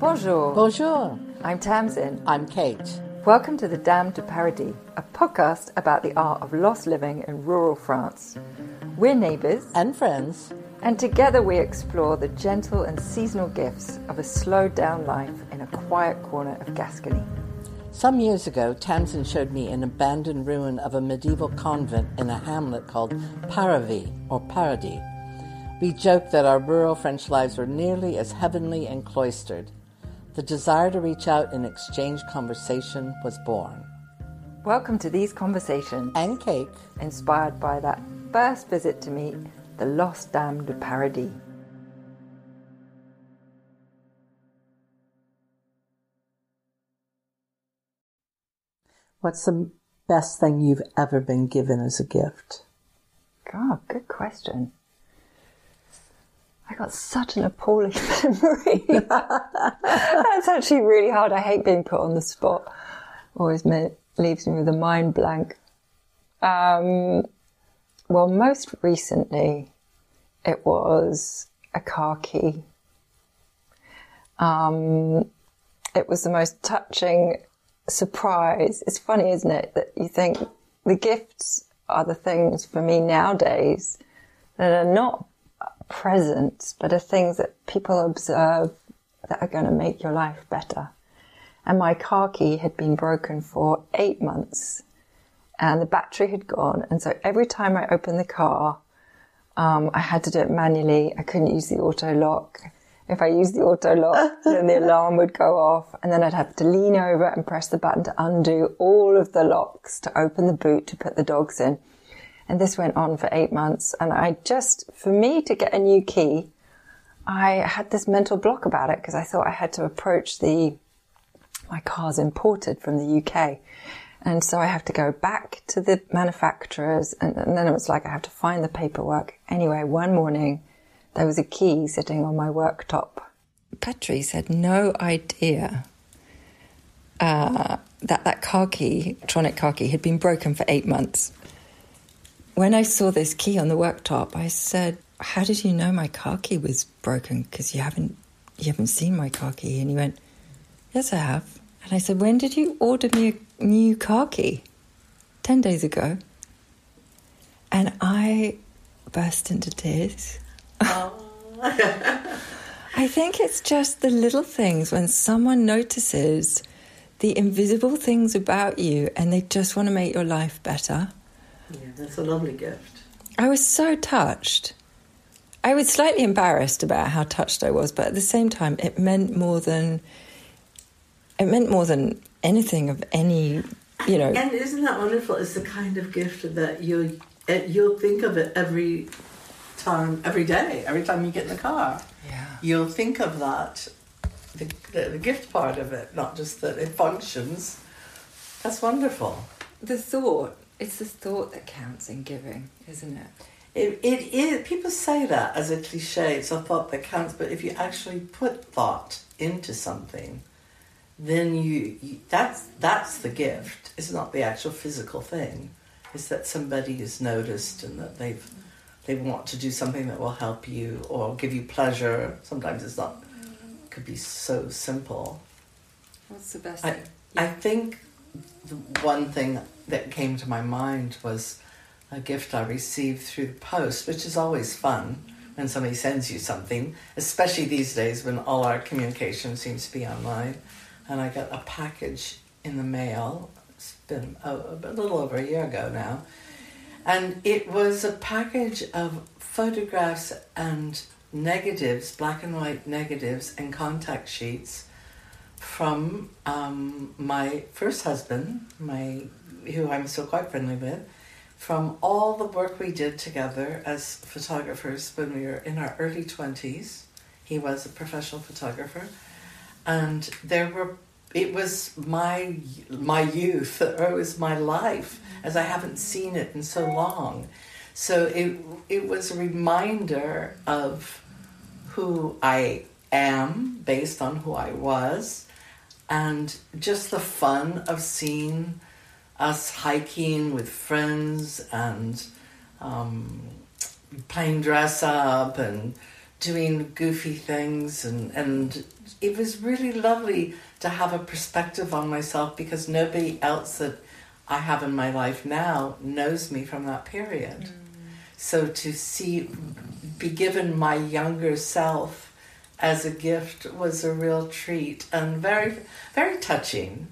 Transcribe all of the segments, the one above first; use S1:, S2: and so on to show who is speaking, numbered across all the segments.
S1: Bonjour.
S2: Bonjour.
S1: I'm Tamsin.
S2: I'm Kate.
S1: Welcome to the Dames du Paradis, a podcast about the art of lost living in rural France. We're neighbours,
S2: And friends.
S1: and together we explore the gentle and seasonal gifts of a slowed down life in a quiet corner of Gascony.
S2: Some years ago, Tamsin showed me an abandoned ruin of a medieval convent in a hamlet called Paravy, or Paradis. We joked that our rural French lives were nearly as heavenly and cloistered. The desire to reach out and exchange conversation was born.
S1: Welcome to these conversations,
S2: And Kate.
S1: inspired by that first visit to meet the lost Dames du Paradis.
S2: What's the best thing you've ever been given as a gift?
S1: God, good question. I got such an appalling memory. That's actually really hard. I hate being put on the spot. Always leaves me with a mind blank. Um, well, most recently, it was a car key. Um, it was the most touching surprise. It's funny, isn't it, that you think the gifts are the things for me nowadays that are not presents, but are things that people observe that are going to make your life better. And my car key had been broken for eight months and the battery had gone. And so every time I opened the car, um, I had to do it manually. I couldn't use the auto lock. If I used the auto lock, then the alarm would go off, and then I'd have to lean over and press the button to undo all of the locks to open the boot to put the dogs in. And this went on for eight months. And I just, for me to get a new key, I had this mental block about it because I thought I had to approach the, my car's imported from the UK. And so I have to go back to the manufacturers and, and then it was like I have to find the paperwork. Anyway, one morning there was a key sitting on my worktop. Patrice had no idea uh, that that car key, electronic car key, had been broken for eight months. When I saw this key on the worktop, I said, "How did you know my car key was broken? Because you haven't you haven't seen my car key." And he went, "Yes, I have." And I said, "When did you order me a new car key?" Ten days ago. And I burst into tears. I think it's just the little things when someone notices the invisible things about you and they just want to make your life better.
S2: Yeah, that's a lovely gift.
S1: I was so touched. I was slightly embarrassed about how touched I was, but at the same time, it meant more than it meant more than anything of any, you know.
S3: And isn't that wonderful? It's the kind of gift that you'll eh, you'll think of it every time, every day, every time you get in the car.
S1: Yeah.
S3: You'll think of that, the, the, the gift part of it, not just that it functions. That's wonderful.
S1: The thought. It's the thought that counts in giving, isn't it?
S3: It, it is. People say that as a cliche. It's a thought that counts, but if you actually put thought into something, then you, you that's that's the gift. It's not the actual physical thing. It's that somebody has noticed and that they've they want to do something that will help you or give you pleasure. Sometimes it's not. It could be so simple.
S1: What's the best
S3: I, I think the one thing that came to my mind was a gift I received through the post, which is always fun when somebody sends you something, especially these days when all our communication seems to be online. And I got a package in the mail. It's been a, a little over a year ago now. And it was a package of photographs and negatives, black and white negatives, and contact sheets from um, my first husband, my who I'm still quite friendly with, from all the work we did together as photographers when we were in our early twenties. He was a professional photographer, and there were. It was my my youth, or it was my life, as I haven't seen it in so long. So it it was a reminder of who I am based on who I was, and just the fun of seeing us hiking with friends and um, playing dress up and doing goofy things and and it was really lovely to have a perspective on myself because nobody else that I have in my life now knows me from that period. Mm. So to see be given my younger self as a gift was a real treat and very very touching.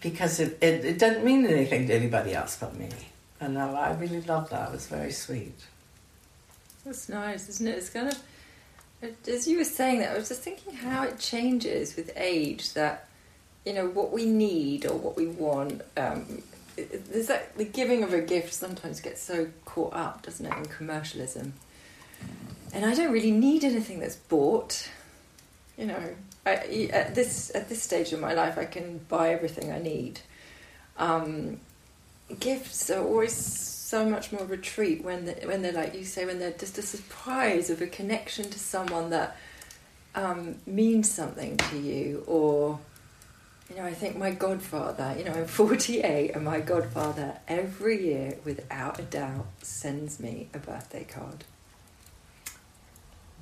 S3: Because it, it, it doesn't mean anything to anybody else but me. And I really loved that. It was very sweet.
S1: That's nice, isn't it? It's kind of as you were saying that, I was just thinking how it changes with age. That you know what we need or what we want. Um, there's that the giving of a gift sometimes gets so caught up, doesn't it, in commercialism? And I don't really need anything that's bought. You know, I, at this at this stage of my life, I can buy everything I need. Um, gifts are always so much more retreat when they, when they're like you say when they're just a surprise of a connection to someone that um, means something to you or you know I think my godfather you know I'm 48 and my godfather every year without a doubt sends me a birthday card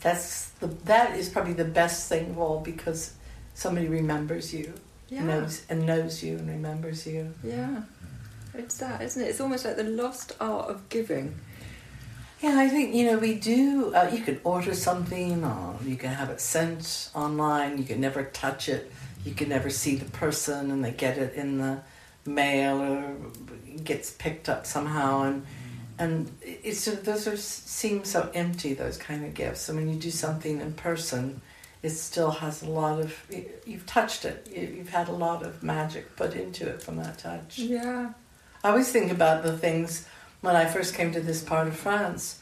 S3: that's the that is probably the best thing of all because somebody remembers you yeah. knows and knows you and remembers you
S1: yeah it's that, isn't it? It's almost like the lost art of giving.
S3: Yeah, I think you know we do. Uh, you can order something, or you can have it sent online. You can never touch it. You can never see the person, and they get it in the mail or gets picked up somehow. And and it's those are seem so empty. Those kind of gifts. So when you do something in person, it still has a lot of. You've touched it. You've had a lot of magic put into it from that touch.
S1: Yeah.
S3: I always think about the things when I first came to this part of France,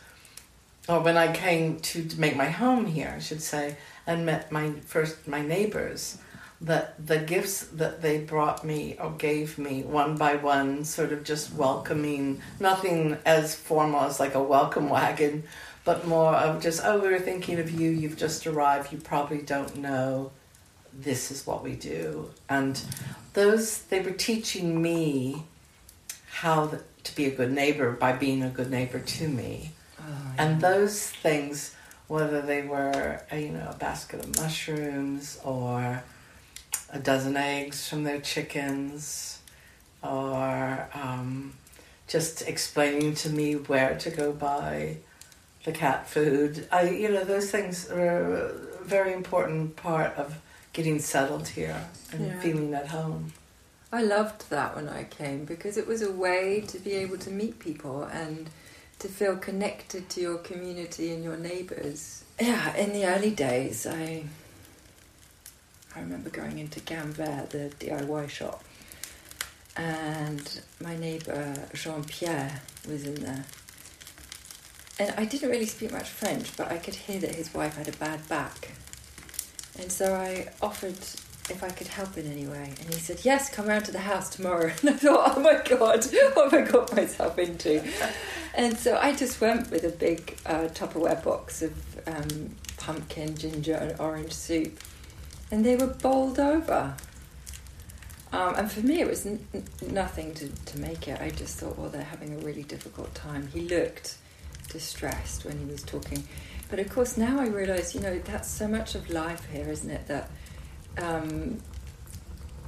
S3: or when I came to, to make my home here, I should say, and met my first my neighbors. That the gifts that they brought me or gave me one by one, sort of just welcoming, nothing as formal as like a welcome wagon, but more of just, oh, we were thinking of you, you've just arrived, you probably don't know this is what we do. And those, they were teaching me how the, to be a good neighbor by being a good neighbor to me. Oh, yeah. And those things, whether they were uh, you know a basket of mushrooms or a dozen eggs from their chickens, or um, just explaining to me where to go buy the cat food. I you know those things are a very important part of getting settled here and yeah. feeling at home.
S1: I loved that when I came because it was a way to be able to meet people and to feel connected to your community and your neighbours. Yeah, in the early days, I I remember going into Gamm the DIY shop, and my neighbour Jean Pierre was in there. And I didn't really speak much French, but I could hear that his wife had a bad back. And so I offered if I could help in any way. And he said, Yes, come round to the house tomorrow. And I thought, Oh my God, what have I got myself into? And so I just went with a big uh, Tupperware box of um, pumpkin, ginger, and orange soup. And they were bowled over. Um, and for me, it was n- nothing to, to make it. I just thought, well, they're having a really difficult time. He looked distressed when he was talking. But of course, now I realise, you know, that's so much of life here, isn't it? That um,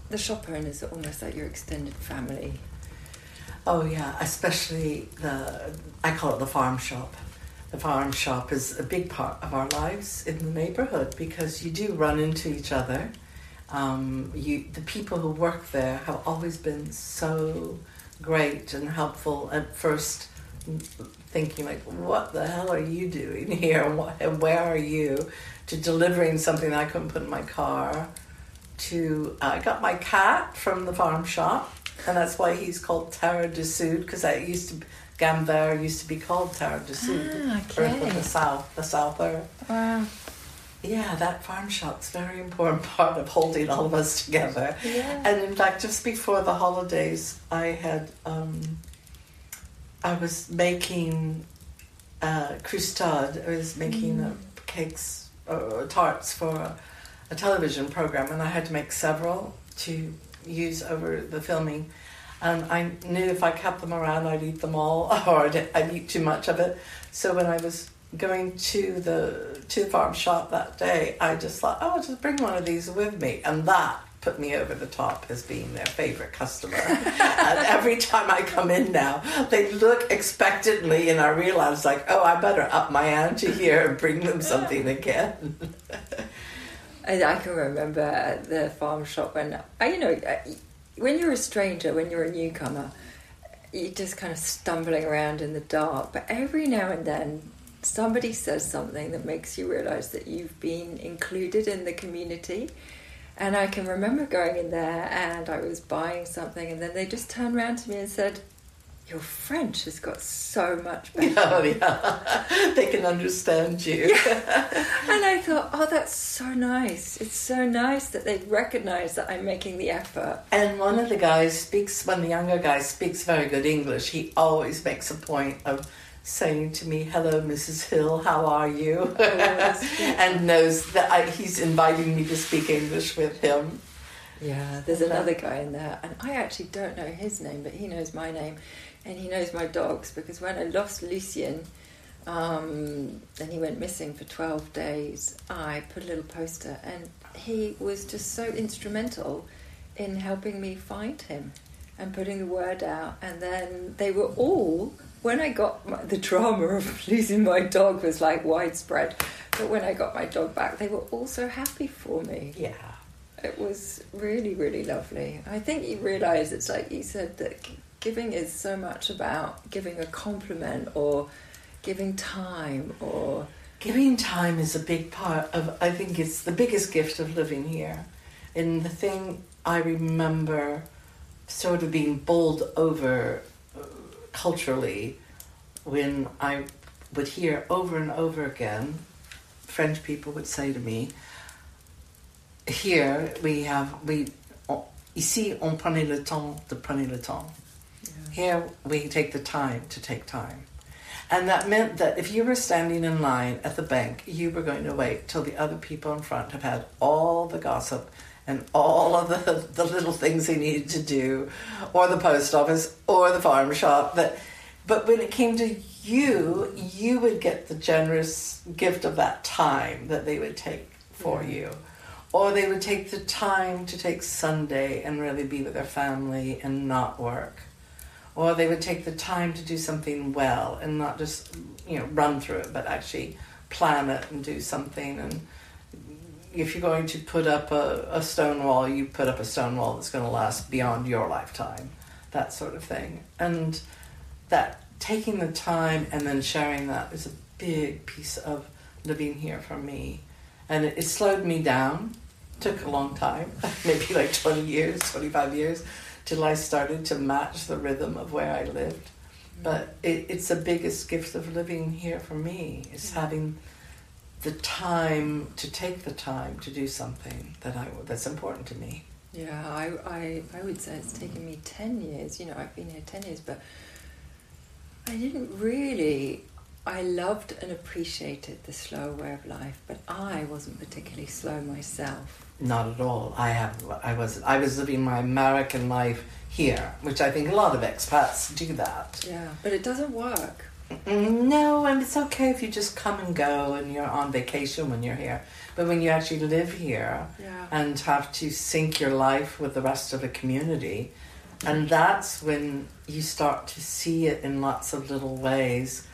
S1: the shop owners are almost like your extended family.
S3: Oh yeah, especially the I call it the farm shop. The farm shop is a big part of our lives in the neighborhood because you do run into each other. Um, you the people who work there have always been so great and helpful. At first, thinking like, "What the hell are you doing here? And where are you?" to delivering something I couldn't put in my car, to uh, I got my cat from the farm shop, and that's why he's called du Sud because I used to Vert used to be called Terre du Sud,
S1: ah, okay.
S3: Earth of the South, the South Earth.
S1: Wow.
S3: Yeah, that farm shop's a very important part of holding all of us together.
S1: Yeah.
S3: And in fact, just before the holidays, I had um, I was making uh, croustade. I was making mm. uh, cakes uh, tarts for a, a, television program, and I had to make several to use over the filming. And I knew if I kept them around, I'd eat them all, or I'd, I'd eat too much of it. So when I was going to the to the farm shop that day, I just thought, oh, I'll just bring one of these with me, and that put me over the top as being their favorite customer. and every time I come in now, they look expectantly, and I realize like, oh, I better up my ante here and bring them something again.
S1: And I can remember the farm shop when, I, you know, when you're a stranger, when you're a newcomer, you're just kind of stumbling around in the dark. But every now and then, somebody says something that makes you realize that you've been included in the community. And I can remember going in there and I was buying something, and then they just turned around to me and said, Your French has got so much better.
S3: oh yeah, they can understand you.
S1: And I thought, Oh, that's so nice. It's so nice that they recognize that I'm making the effort.
S3: And one of the guys speaks, one of the younger guys speaks very good English. He always makes a point of saying to me, Hello, Mrs. Hill, how are you?
S1: Oh, good.
S3: and knows that I, he's inviting me to speak English with him.
S1: Yeah, there's another guy in there, and I actually don't know his name, but he knows my name, and he knows my dogs because when I lost Lucien, um, and he went missing for 12 days, I put a little poster, and he was just so instrumental in helping me find him and putting the word out. And then they were all, when I got my, the drama of losing my dog was like widespread, but when I got my dog back, they were all so happy for me.
S3: Yeah.
S1: It was really, really lovely. I think you realise it's like you said that giving is so much about giving a compliment or giving time or
S3: Giving time is a big part of, I think it's the biggest gift of living here. And the thing I remember sort of being bowled over uh, culturally when I would hear over and over again, French people would say to me, here we have, we, ici on prenait le temps de prendre le temps. Here we take the time to take time. And that meant that if you were standing in line at the bank, you were going to wait till the other people in front have had all the gossip and all of the, the little things they needed to do, or the post office, or the farm shop. That, but when it came to you, you would get the generous gift of that time that they would take for you. Or they would take the time to take Sunday and really be with their family and not work or they would take the time to do something well and not just you know run through it but actually plan it and do something. And if you're going to put up a, a stone wall you put up a stone wall that's going to last beyond your lifetime that sort of thing. And that taking the time and then sharing that is a big piece of living here for me. And it, it slowed me down. Took a long time maybe like 20 years 25 years till I started to match the rhythm of where I lived. Mm. But it, it's the biggest gift of living here for me is having the time to take the time to do something that I that's important to me.
S1: Yeah, I, I, I would say it's taken me 10 years. You know, I've been here 10 years, but I didn't really. I loved and appreciated the slow way of life, but I wasn't particularly slow myself.
S3: Not at all. I have. I was. I was living my American life here, which I think a lot of expats do that.
S1: Yeah, but it doesn't work.
S3: No, and it's okay if you just come and go and you're on vacation when you're here. But when you actually live here
S1: Yeah.
S3: and have to sync your life with the rest of the community, and that's when you start to see it in lots of little ways.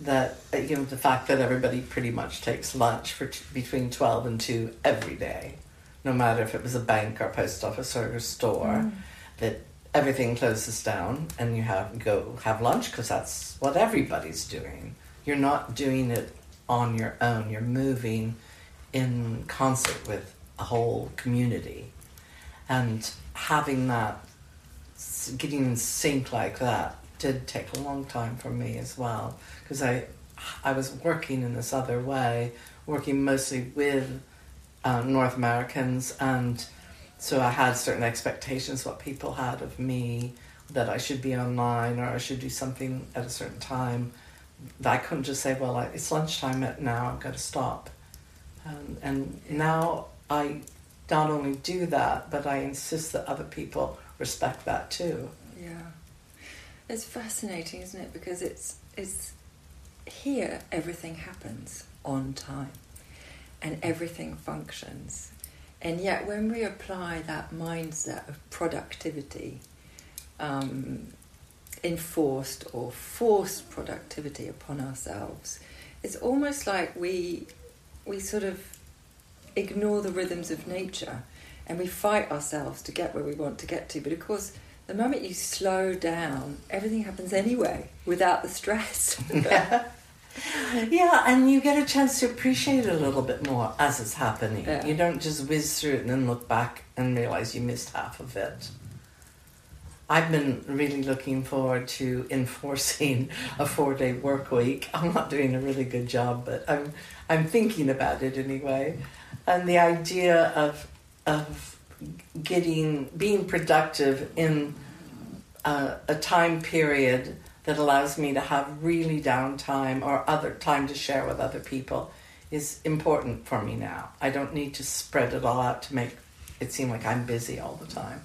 S3: That uh, you know the fact that everybody pretty much takes lunch for t- between twelve and two every day, no matter if it was a bank or post office or a store, that everything closes down and you have go have lunch because that's what everybody's doing. You're not doing it on your own. You're moving in concert with a whole community, and having that, getting in sync like that, did take a long time for me as well because I, I was working in this other way, working mostly with uh, North Americans and so I had certain expectations what people had of me that I should be online or I should do something at a certain time. I couldn't just say, well, it's lunchtime now. I've got to stop. Um, and now I not only do that, but I insist that other people respect that too.
S1: It's fascinating, isn't it? Because it's it's here everything happens on time and everything functions. And yet, when we apply that mindset of productivity, um, enforced or forced productivity upon ourselves, it's almost like we we sort of ignore the rhythms of nature and we fight ourselves to get where we want to get to. But of course, the moment you slow down, everything happens anyway without the stress.
S3: yeah, and you get a chance to appreciate it a little bit more as it's happening.
S1: Yeah.
S3: You don't just whiz through it and then look back and realize you missed half of it. I've been really looking forward to enforcing a four day work week. I'm not doing a really good job, but I'm I'm thinking about it anyway. And the idea of of getting being productive in a, a time period that allows me to have really downtime or other time to share with other people is important for me now. I don't need to spread it all out to make it seem like I'm busy all the time.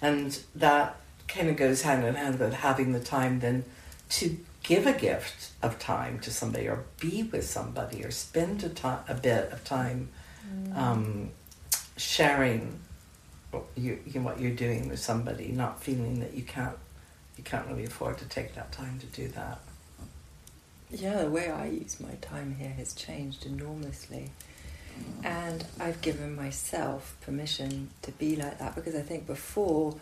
S3: And that kind of goes hand in hand with having the time then to give a gift of time to somebody or be with somebody or spend a, time, a bit of time um, sharing you, you, what you're doing with somebody, not feeling that you can't you can't really afford to take that time to do that.
S1: Yeah, the way I use my time here has changed enormously. And I've given myself permission to be like that because I think before,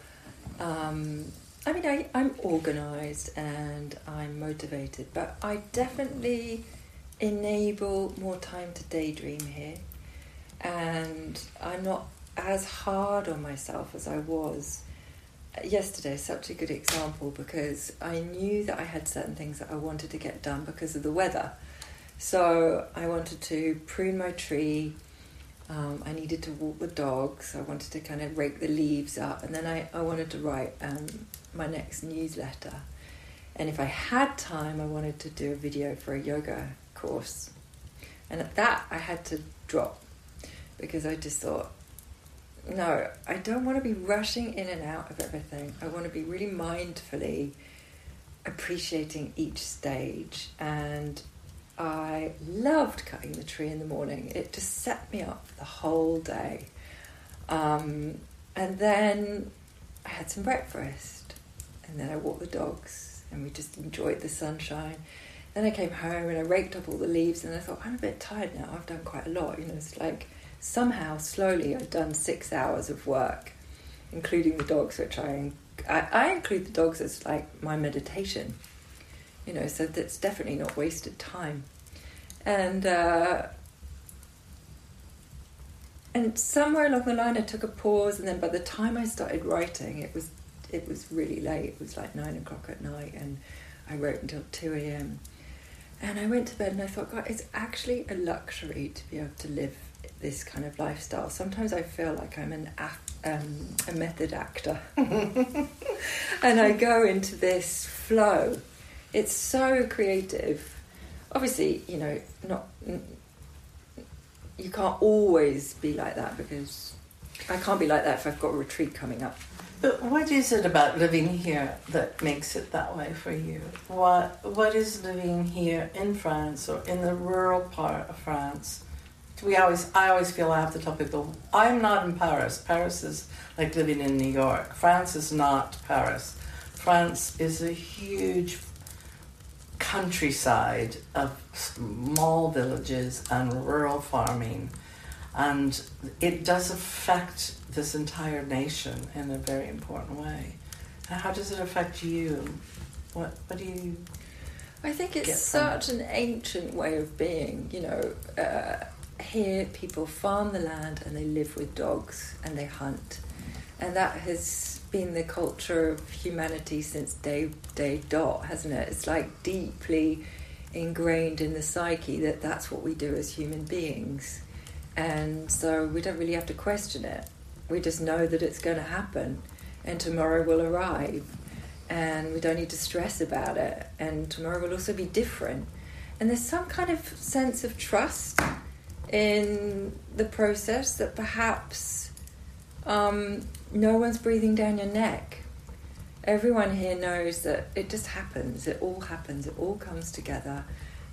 S1: um, I mean, I, I'm organized and I'm motivated, but I definitely enable more time to daydream here. And I'm not as hard on myself as I was yesterday such a good example because I knew that I had certain things that I wanted to get done because of the weather. So I wanted to prune my tree. Um, I needed to walk the dogs. I wanted to kind of rake the leaves up, and then I, I wanted to write um, my next newsletter. And if I had time, I wanted to do a video for a yoga course. And at that, I had to drop because I just thought, no, I don't want to be rushing in and out of everything. I want to be really mindfully appreciating each stage. And I loved cutting the tree in the morning. It just set me up for the whole day. Um, and then I had some breakfast. And then I walked the dogs and we just enjoyed the sunshine. Then I came home and I raked up all the leaves and I thought, I'm a bit tired now. I've done quite a lot. You know, it's like somehow slowly I'd done six hours of work, including the dogs, which I, I, I include the dogs as like my meditation, you know, so that's definitely not wasted time. And, uh, and somewhere along the line I took a pause and then by the time I started writing it was it was really late, it was like nine o'clock at night and I wrote until 2 a.m. And I went to bed and I thought, God, it's actually a luxury to be able to live this kind of lifestyle. Sometimes I feel like I'm an um, a method actor, and I go into this flow. It's so creative. Obviously, you know, not you can't always be like that because I can't be like that if I've got a retreat coming up.
S3: But what is it about living here that makes it that way for you? What What is living here in France or in the rural part of France? We always, I always feel I have to tell people, I'm not in Paris. Paris is like living in New York. France is not Paris. France is a huge countryside of small villages and rural farming, and it does affect this entire nation in a very important way. And how does it affect you? What What do you?
S1: I think it's such an ancient way of being. You know, uh, here people farm the land and they live with dogs and they hunt, and that has been the culture of humanity since day day dot, hasn't it? It's like deeply ingrained in the psyche that that's what we do as human beings, and so we don't really have to question it. We just know that it's going to happen and tomorrow will arrive. And we don't need to stress about it. And tomorrow will also be different. And there's some kind of sense of trust in the process that perhaps um, no one's breathing down your neck. Everyone here knows that it just happens. It all happens. It all comes together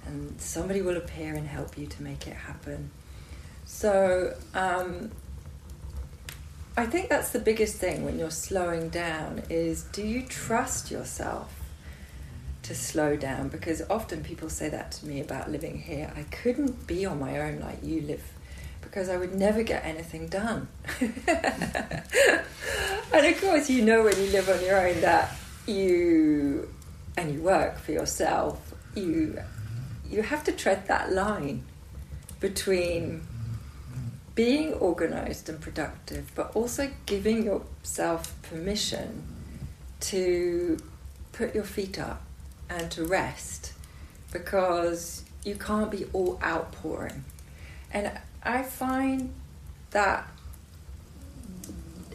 S1: and somebody will appear and help you to make it happen. So, um, I think that's the biggest thing when you're slowing down is do you trust yourself to slow down? Because often people say that to me about living here. I couldn't be on my own like you live because I would never get anything done. and of course, you know when you live on your own that you and you work for yourself, you you have to tread that line between being organized and productive, but also giving yourself permission to put your feet up and to rest because you can't be all outpouring. And I find that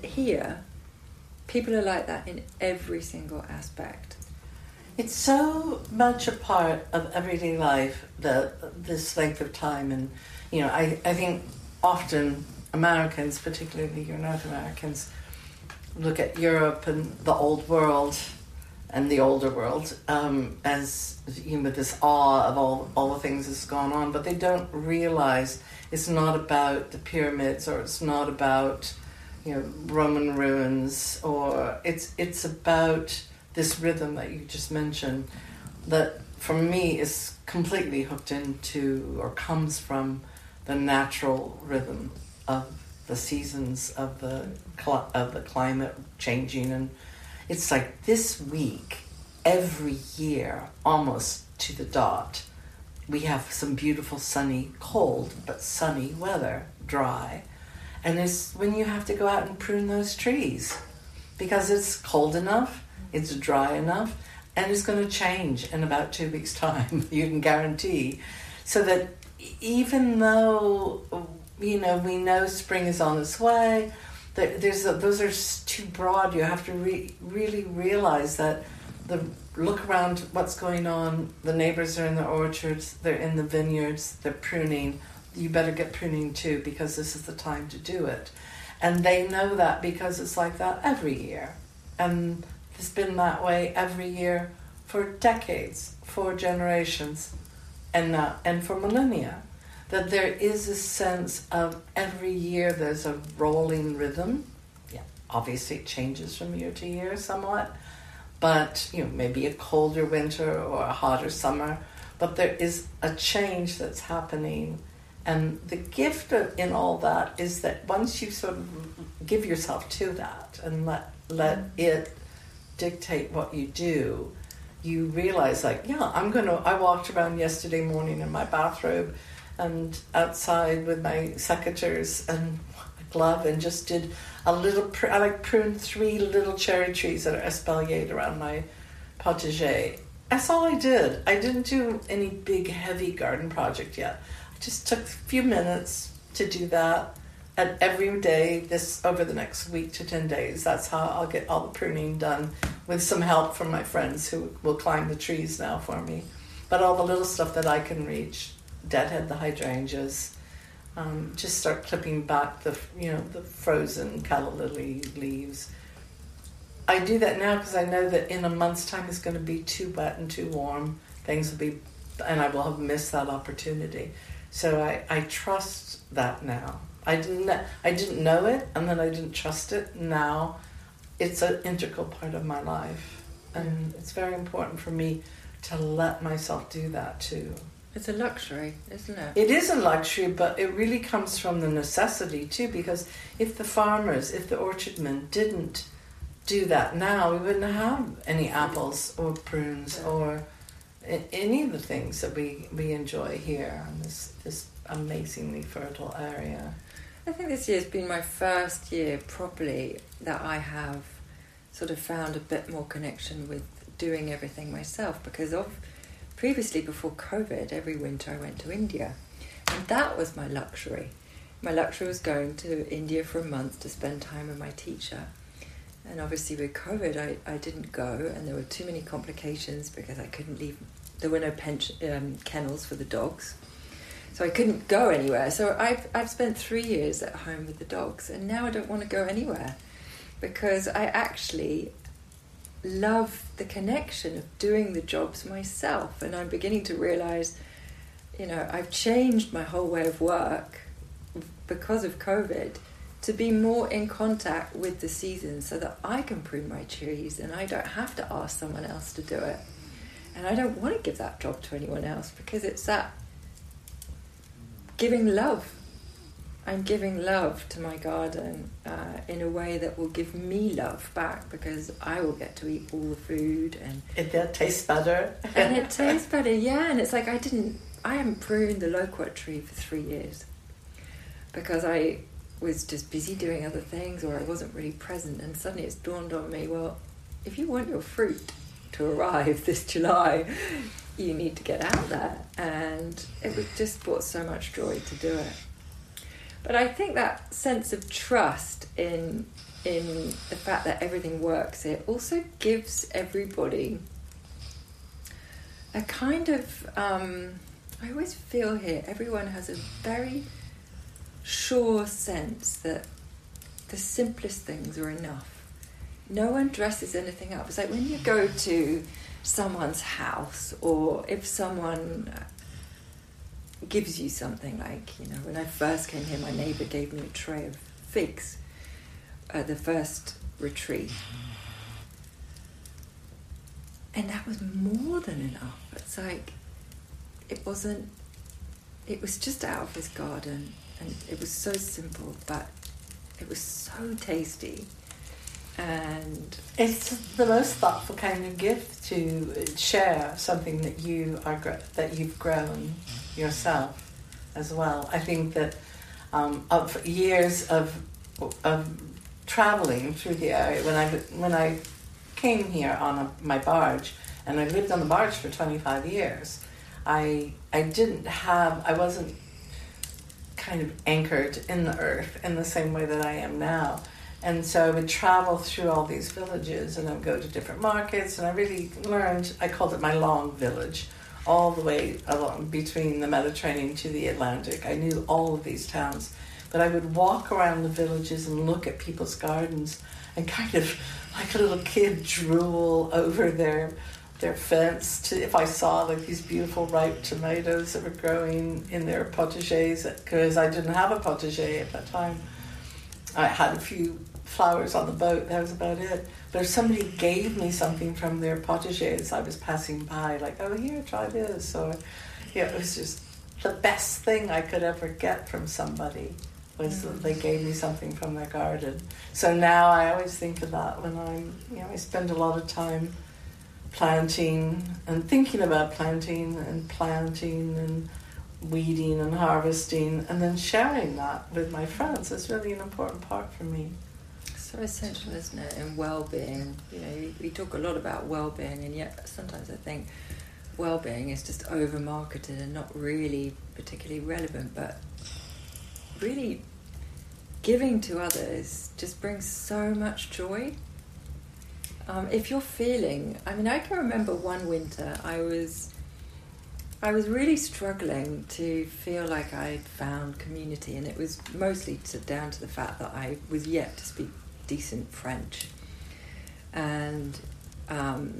S1: here, people are like that in every single aspect.
S3: It's so much a part of everyday life, the, this length of time. And, you know, I, I think often Americans, particularly your North Americans, look at Europe and the old world and the older world um, as you know, this awe of all all the things that's gone on, but they don't realize it's not about the pyramids or it's not about you know Roman ruins or it's it's about this rhythm that you just mentioned that for me is completely hooked into or comes from the natural rhythm of the seasons of the of the climate changing and it's like this week every year almost to the dot we have some beautiful sunny cold but sunny weather dry. And it's when you have to go out and prune those trees because it's cold enough it's dry enough and it's going to change in about two weeks time you can guarantee. So that even though you know we know spring is on its way, there's a, those are too broad. You have to re- really realize that the look around what's going on. The neighbors are in the orchards. They're in the vineyards. They're pruning. You better get pruning too because this is the time to do it. And they know that because it's like that every year. And it's been that way every year for decades, for generations and uh, and for millennia that there is a sense of every year there's a rolling rhythm. Yeah. Obviously it changes from year to year somewhat but you know maybe a colder winter or a hotter summer but there is a change that's happening. And the gift in all that is that once you sort of give yourself to that and let let mm-hmm. it dictate what you do you realize like yeah i'm gonna i walked around yesterday morning in my bathrobe and outside with my secateurs and glove and just did a little pr- i like pruned three little cherry trees that are espaliered around my potager that's all i did. I didn't do any big heavy garden project yet. I just took a few minutes to do that and every day this over the next week to 10 days that's how i'll get all the pruning done with some help from my friends who will climb the trees now for me. But all the little stuff that i can reach deadhead the hydrangeas um, just start clipping back the you know the frozen calla lily leaves i do that now because i know that in a month's time it's going to be too wet and too warm things will be and i will have missed that opportunity so i, I trust that now I didn't I didn't know it and then I didn't trust it. Now it's an integral part of my life. And it's very important for me to let myself do that too.
S1: It's a luxury, isn't it?
S3: It is a luxury, but it really comes from the necessity too, because if the farmers, if the orchardmen didn't do that now, we wouldn't have any apples or prunes or any of the things that we, we enjoy here in this, this amazingly fertile area.
S1: I think this year's been my first year properly that I have sort of found a bit more connection with doing everything myself because of previously before COVID, every winter I went to India. And that was my luxury. My luxury was going to India for a month to spend time with my teacher. And obviously with COVID, I, I didn't go, and there were too many complications because I couldn't leave. There were no pension, um, kennels for the dogs so I couldn't go anywhere. So I've I've spent three years at home with the dogs, and now I don't want to go anywhere because I actually love the connection of doing the jobs myself, and I'm beginning to realize you know, I've changed my whole way of work because of COVID to be more in contact with the seasons so that I can prune my trees and I don't have to ask someone else to do it. And I don't want to give that job to anyone else because it's that giving love. I'm giving love to my garden uh, in a way that will give me love back because I will get to eat all the food and
S3: It that tastes better.
S1: and it tastes better. Yeah, and it's like I didn't. I haven't pruned the loquat tree for three years because I was just busy doing other things or I wasn't really present. And suddenly it's dawned on me. Well, if you want your fruit to arrive this July, you need to get out there, and it was just brought so much joy to do it. But I think that sense of trust in in the fact that everything works it also gives everybody a kind of um, I always feel here everyone has a very sure sense that the simplest things are enough. No one dresses anything up. It's like when you go to someone's house or if someone gives you something like, you know, when I first came here, my neighbour gave me a tray of figs at the first retreat. And that was more than enough. It's like, it wasn't, it was just out of his garden and it was so simple, but it was so tasty. And
S3: It's the most thoughtful kind of gift to share something that you are that you've grown yourself as well. I think that um, of years of of traveling through the area when I when I came here on a, my barge and I lived on the barge for 25 years, I I didn't have I wasn't kind of anchored in the earth in the same way that I am now. And so I would travel through all these villages and I would go to different markets and I really learned, I called it my long village, all the way along between the Mediterranean to the Atlantic. I knew all of these towns. But I would walk around the villages and look at people's gardens and kind of like a little kid drool over their their fence to if I saw like these beautiful ripe tomatoes that were growing in their potagers because I didn't have a potager at that time. I had a few flowers on the boat. That was about it. But if somebody gave me something from their potagers, I was passing by, like, oh, here, try this. Or, yeah, it was just the best thing I could ever get from somebody was that they mm. gave me something from their garden. So now I always think of that when I'm, you know, I spend a lot of time planting and thinking about planting and planting and weeding and harvesting and then sharing that with my friends is really an important part for me.
S1: So essential, isn't it, in well-being? You know, we- talk a lot about well-being, and yet sometimes I think well-being is just over-marketed and not really particularly relevant. But really, giving to others just brings so much joy. Um, if you're feeling, I mean, I can remember one winter I was. I was really struggling to feel like I'd found community, and it was mostly to, down to the fact that I was yet to speak decent French. And um,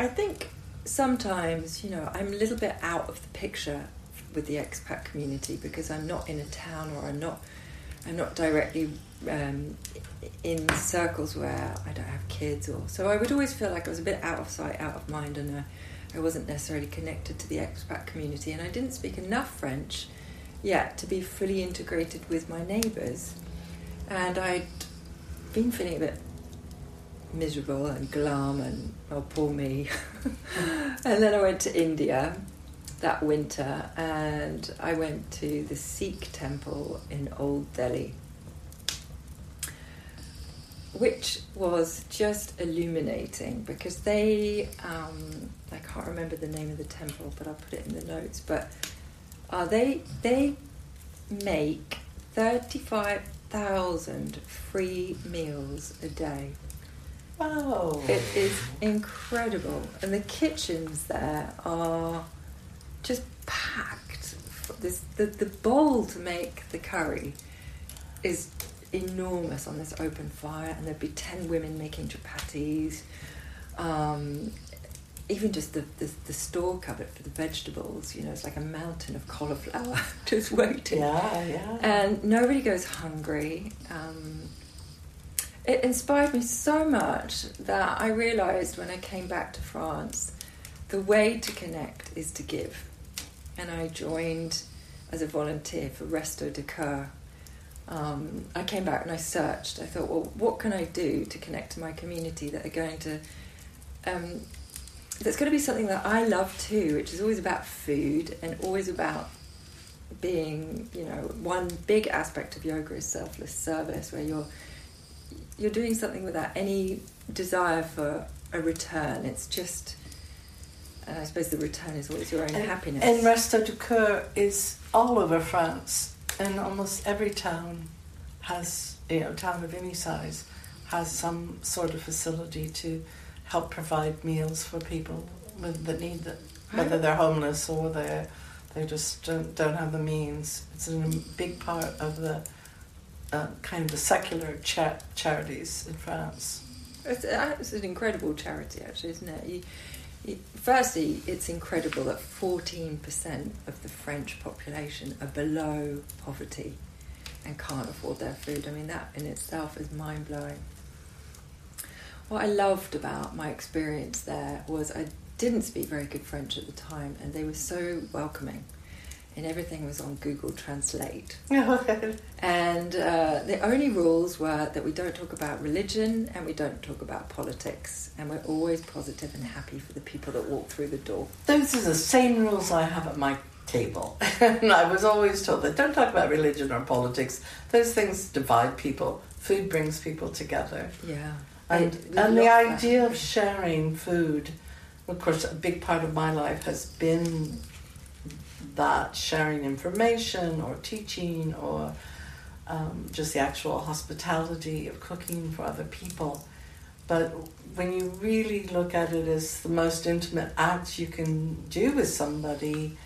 S1: I think sometimes, you know, I'm a little bit out of the picture with the expat community because I'm not in a town or I'm not, I'm not directly um, in circles where I don't have kids or so. I would always feel like I was a bit out of sight, out of mind, and uh, I wasn't necessarily connected to the expat community, and I didn't speak enough French yet to be fully integrated with my neighbours. And I'd been feeling a bit miserable and glum and oh poor me. and then I went to India that winter and I went to the Sikh temple in Old Delhi. Which was just illuminating because they, um, I can't remember the name of the temple, but I'll put it in the notes. But uh, they they make thirty five thousand free meals a day.
S3: Wow.
S1: It is incredible, and the kitchens there are just packed. This the the bowl to make the curry is enormous on this open fire, and there'd be ten women making chapatis. Um, even just the, the, the store cupboard for the vegetables, you know, it's like a mountain of cauliflower just waiting.
S3: Yeah, yeah.
S1: And nobody goes hungry. Um, it inspired me so much that I realized when I came back to France, the way to connect is to give. And I joined as a volunteer for Restos du Coeur. Um, I came back and I searched. I thought, well, what can I do to connect to my community that are going to um, that's going to be something that I love too, which is always about food and always about being, you know, one big aspect of yoga is selfless service, where you're you're doing something without any desire for a return. It's just, and I suppose the return is always your own
S3: and,
S1: happiness.
S3: And Restos du Coeur is all over France, and almost every town has, you know, town of any size has some sort of facility to help provide meals for people with that need that, whether they're homeless or they they just don't, don't have the means. It's a big part of the uh, kind of the secular cha- charities in France.
S1: It's, uh, it's, an incredible charity, actually, isn't it? You, you, firstly, it's incredible that 14% of the French population are below poverty and can't afford their food. I mean, that in itself is mind blowing what I loved about my experience there was I didn't speak very good French at the time, and they were so welcoming. And everything was on Google Translate. and uh, the only rules were that we don't talk about religion and we don't talk about politics. And we're always positive and happy for the people that walk through the door.
S3: Those are the same rules I have at my table. and I was always told that don't talk about religion or politics. Those things divide people. Food brings people together.
S1: Yeah.
S3: And, and the idea of sharing food, of course, a big part of my life has been that sharing information or teaching or um, just the actual hospitality of cooking for other people. But when you really look at it as the most intimate act you can do with somebody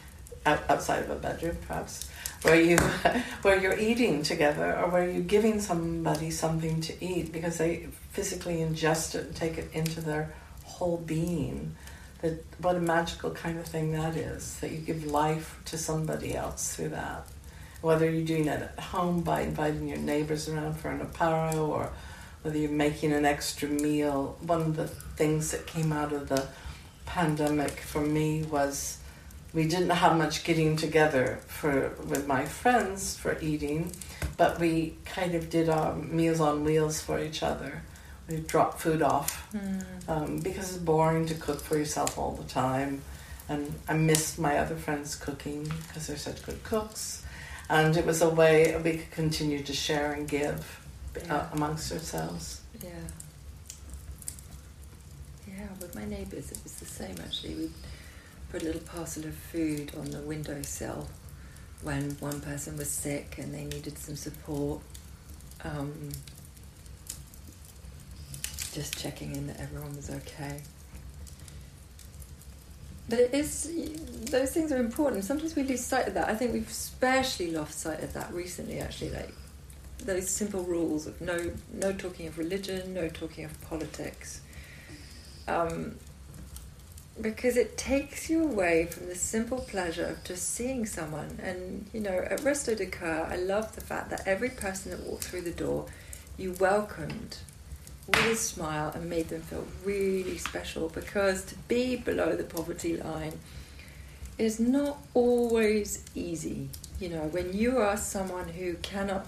S3: outside of a bedroom, perhaps, where you where you're eating together or where you're giving somebody something to eat because they physically ingest it and take it into their whole being that what a magical kind of thing that is that you give life to somebody else through that whether you're doing it at home by inviting your neighbors around for an apéro or whether you're making an extra meal one of the things that came out of the pandemic for me was we didn't have much getting together for with my friends for eating, but we kind of did our meals on wheels for each other. We drop food off mm. um, because it's boring to cook for yourself all the time, and I missed my other friends cooking because they're such good cooks, and it was a way we could continue to share and give uh, yeah. uh, amongst ourselves.
S1: Yeah. Yeah, with my neighbours it was the same actually. We put a little parcel of food on the windowsill when one person was sick and they needed some support. Um, just checking in that everyone was okay. But it is, those things are important. Sometimes we lose sight of that. I think we've especially lost sight of that recently, actually, like those simple rules of no, no talking of religion, no talking of politics. Um, because it takes you away from the simple pleasure of just seeing someone. And you know, at Restos du Coeur, I love the fact that every person that walked through the door, you welcomed with a smile and made them feel really special. Because to be below the poverty line is not always easy. You know, when you are someone who cannot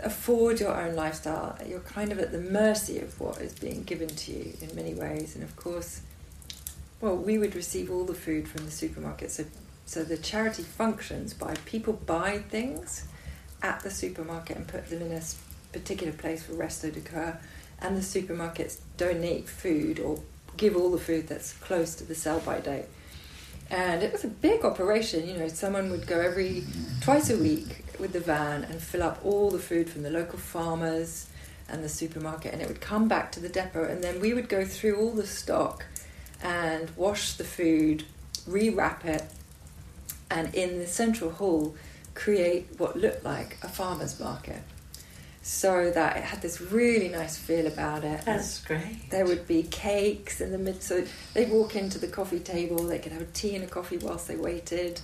S1: afford your own lifestyle, you're kind of at the mercy of what is being given to you in many ways. And of course, well, we would receive all the food from the supermarket. So, so the charity functions by people buy things at the supermarket and put them in a particular place for Restos du Coeur, and the supermarkets donate food or give all the food that's close to the sell by date. And it was a big operation, you know, someone would go every twice a week with the van and fill up all the food from the local farmers and the supermarket, and it would come back to the depot, and then we would go through all the stock and wash the food, rewrap it, and in the central hall create what looked like a farmer's market. So that it had this really nice feel about it.
S3: That's great.
S1: There would be cakes in the mid, so they'd walk into the coffee table, they could have a tea and a coffee whilst they waited.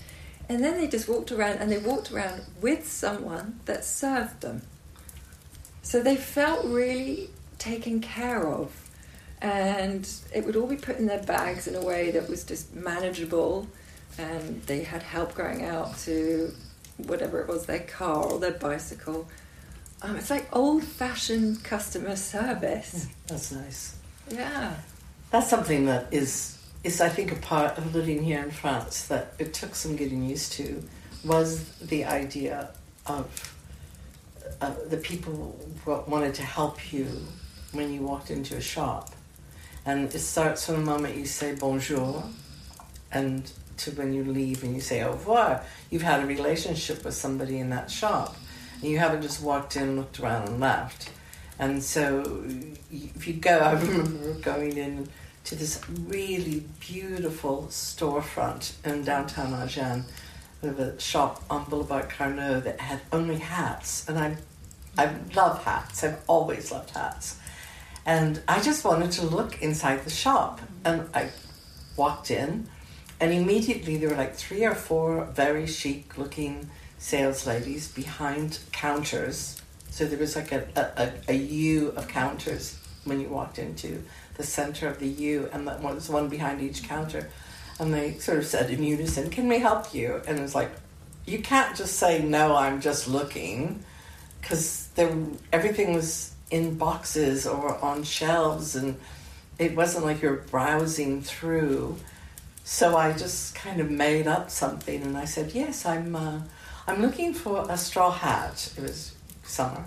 S1: And then they just walked around and they walked around with someone that served them. So they felt really taken care of. And it would all be put in their bags in a way that was just manageable. And they had help going out to whatever it was, their car or their bicycle. Um, it's like old fashioned customer service.
S3: That's nice.
S1: Yeah.
S3: That's something that is is I think a part of living here in France that it took some getting used to was the idea of uh, the people wa- wanted to help you when you walked into a shop, and it starts from the moment you say bonjour, and to when you leave and you say au revoir. You've had a relationship with somebody in that shop, you haven't just walked in, looked around, and left. And so, if you go, I remember going in to this really beautiful storefront in downtown Agen, with a shop on Boulevard Carnot that had only hats, and I, I love hats. I've always loved hats, and I just wanted to look inside the shop, and I walked in, and immediately there were like three or four very chic-looking sales ladies behind counters. So there was like a, a, a, a U of counters when you walked into the center of the U, and one was one behind each counter. And they sort of said in unison, "Can we help you?" And it was like, you can't just say no. I'm just looking, because everything was in boxes or on shelves, and it wasn't like you're browsing through. So I just kind of made up something, and I said, "Yes, I'm. Uh, I'm looking for a straw hat." It was summer,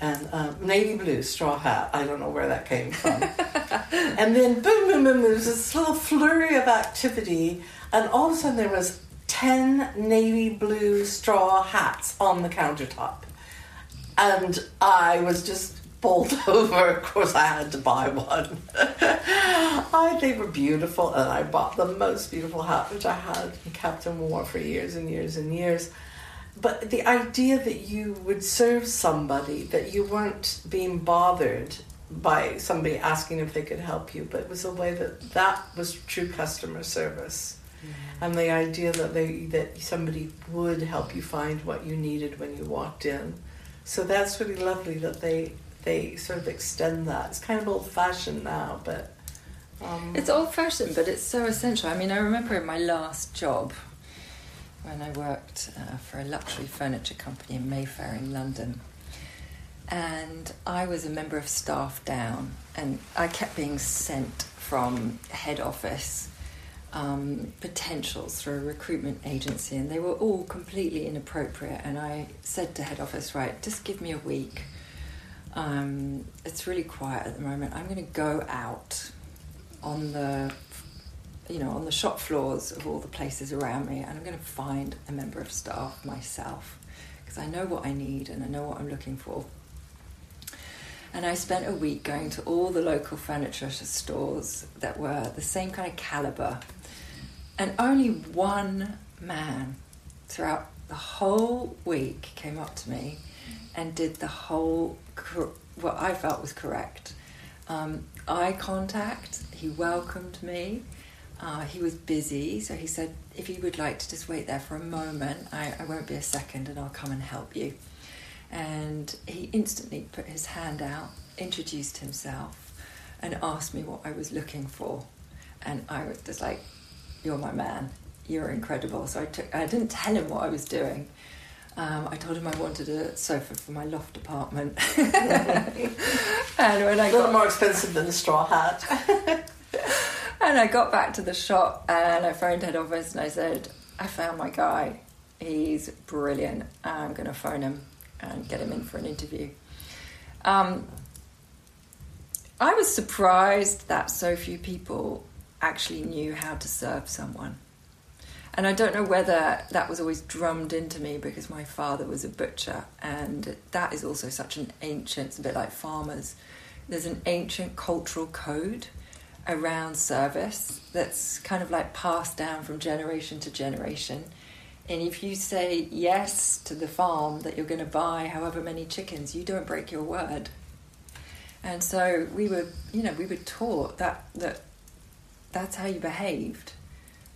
S3: and um, navy blue straw hat. I don't know where that came from. and then boom, boom, boom. There was this little flurry of activity, and all of a sudden there was ten navy blue straw hats on the countertop, and I was just bowled over. Of course, I had to buy one. I, they were beautiful, and I bought the most beautiful hat, which I had and kept and wore for years and years and years. But the idea that you would serve somebody, that you weren't being bothered by somebody asking if they could help you, but it was a way that that was true customer service. And the idea that they that somebody would help you find what you needed when you walked in. So that's really lovely that they they sort of extend that. It's kind of old fashioned now, but um,
S1: It's old fashioned, but it's so essential. I mean, I remember in my last job when I worked uh, for a luxury furniture company in Mayfair in London. And I was a member of staff down, and I kept being sent from head office um, potentials through a recruitment agency, and they were all completely inappropriate. And I said to head office, right, just give me a week. Um, it's really quiet at the moment. I'm going to go out on the you know on the shop floors of all the places around me and i'm going to find a member of staff myself because i know what i need and i know what i'm looking for. And i spent a week going to all the local furniture stores that were the same kind of caliber and only one man throughout the whole week came up to me and did the whole cor- what i felt was correct. Um, eye contact he welcomed me uh, he was busy, so he said, if you would like to just wait there for a moment, I, I won't be a second and I'll come and help you. And he instantly put his hand out, introduced himself, and asked me what I was looking for. And I was just like, You're my man. You're incredible. So I, took, I didn't tell him what I was doing. Um, I told him I wanted a sofa for my loft apartment. and when I
S3: a little
S1: got
S3: more expensive than a straw hat.
S1: And I got back to the shop and I phoned head office and I said, I found my guy. He's brilliant. I'm going to phone him and get him in for an interview. Um, I was surprised that so few people actually knew how to serve someone. And I don't know whether that was always drummed into me because my father was a butcher, and that is also such an ancient, it's a bit like farmers. There's an ancient cultural code around service that's kind of like passed down from generation to generation. And if you say yes to the farm that you're going to buy however many chickens, you don't break your word. And so we were, you know, we were taught that that that's how you behaved.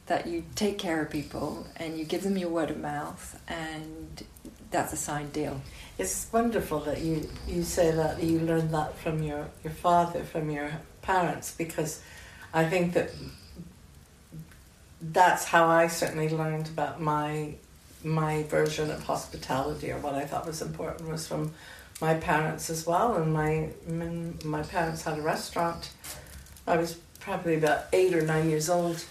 S1: That you take care of people and you give them your word of mouth, and that's a signed deal.
S3: It's wonderful that you, you say that you learned that from your, your father, from your parents, because I think that that's how I certainly learned about my my version of hospitality or what I thought was important was from my parents as well. And my my parents had a restaurant. I was probably about eight or nine years old.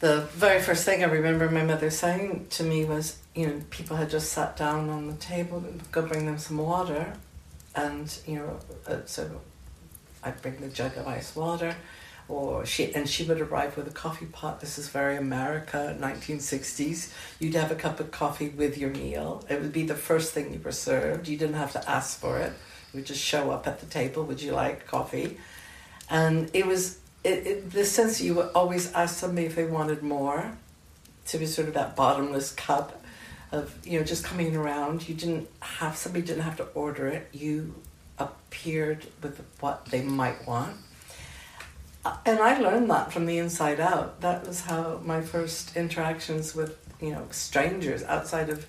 S3: The very first thing I remember my mother saying to me was, you know, people had just sat down on the table, go bring them some water, and you know, uh, so I'd bring the jug of ice water or she and she would arrive with a coffee pot. This is very America, 1960s. You'd have a cup of coffee with your meal. It would be the first thing you were served. You didn't have to ask for it. You would just show up at the table. Would you like coffee? And it was it, it, the sense that you would always ask somebody if they wanted more. To be sort of that bottomless cup of you know just coming around. You didn't have somebody didn't have to order it. You appeared with what they might want uh, and I learned that from the inside out. That was how my first interactions with you know strangers outside of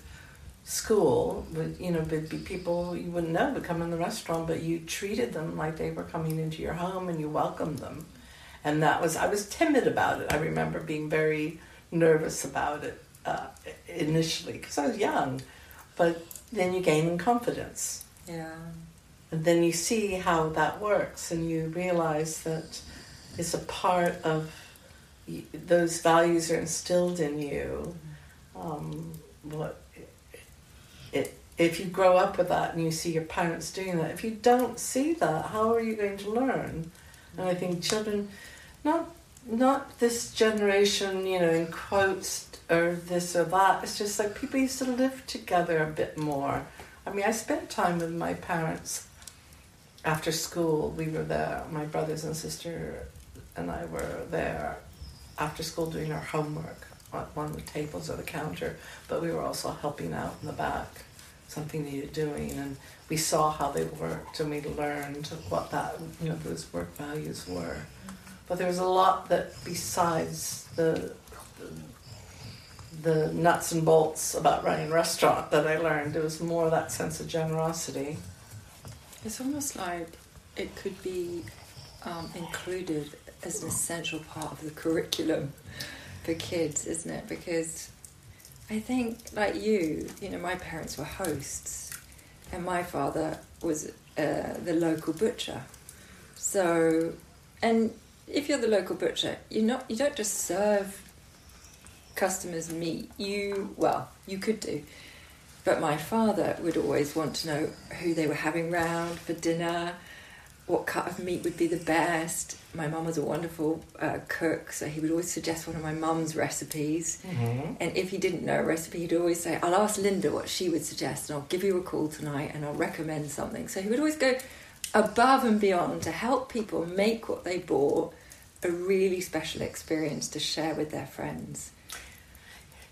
S3: school would you know would be people you wouldn't know would come in the restaurant, but you treated them like they were coming into your home and you welcomed them. And that was I was timid about it. I remember being very nervous about it uh, initially because I was young, but then you gain confidence.
S1: Yeah.
S3: And then you see how that works, and you realize that it's a part of those values are instilled in you. Um, what it, if you grow up with that and you see your parents doing that, if you don't see that, how are you going to learn? And I think children, not not this generation, you know, in quotes or this or that. It's just like people used to live together a bit more. I mean, I spent time with my parents after school. We were there, my brothers and sister and I were there after school doing our homework on one of the tables or the counter, but we were also helping out in the back, something needed doing, and we saw how they worked and we learned what that you know those work values were. But there was a lot that besides the the nuts and bolts about running a restaurant that I learned. It was more that sense of generosity.
S1: It's almost like it could be um, included as an essential part of the curriculum for kids, isn't it? Because I think, like you, you know, my parents were hosts, and my father was uh, the local butcher. So, and if you're the local butcher, you're not you don't just serve customers meet, You well, you could do, but my father would always want to know who they were having round for dinner what cut of meat would be the best. My mum was a wonderful uh, cook, so he would always suggest one of my mum's recipes. Mm-hmm. And if he didn't know a recipe, he'd always say, I'll ask Linda what she would suggest, and I'll give you a call tonight and I'll recommend something. So he would always go above and beyond to help people make what they bought a really special experience to share with their friends.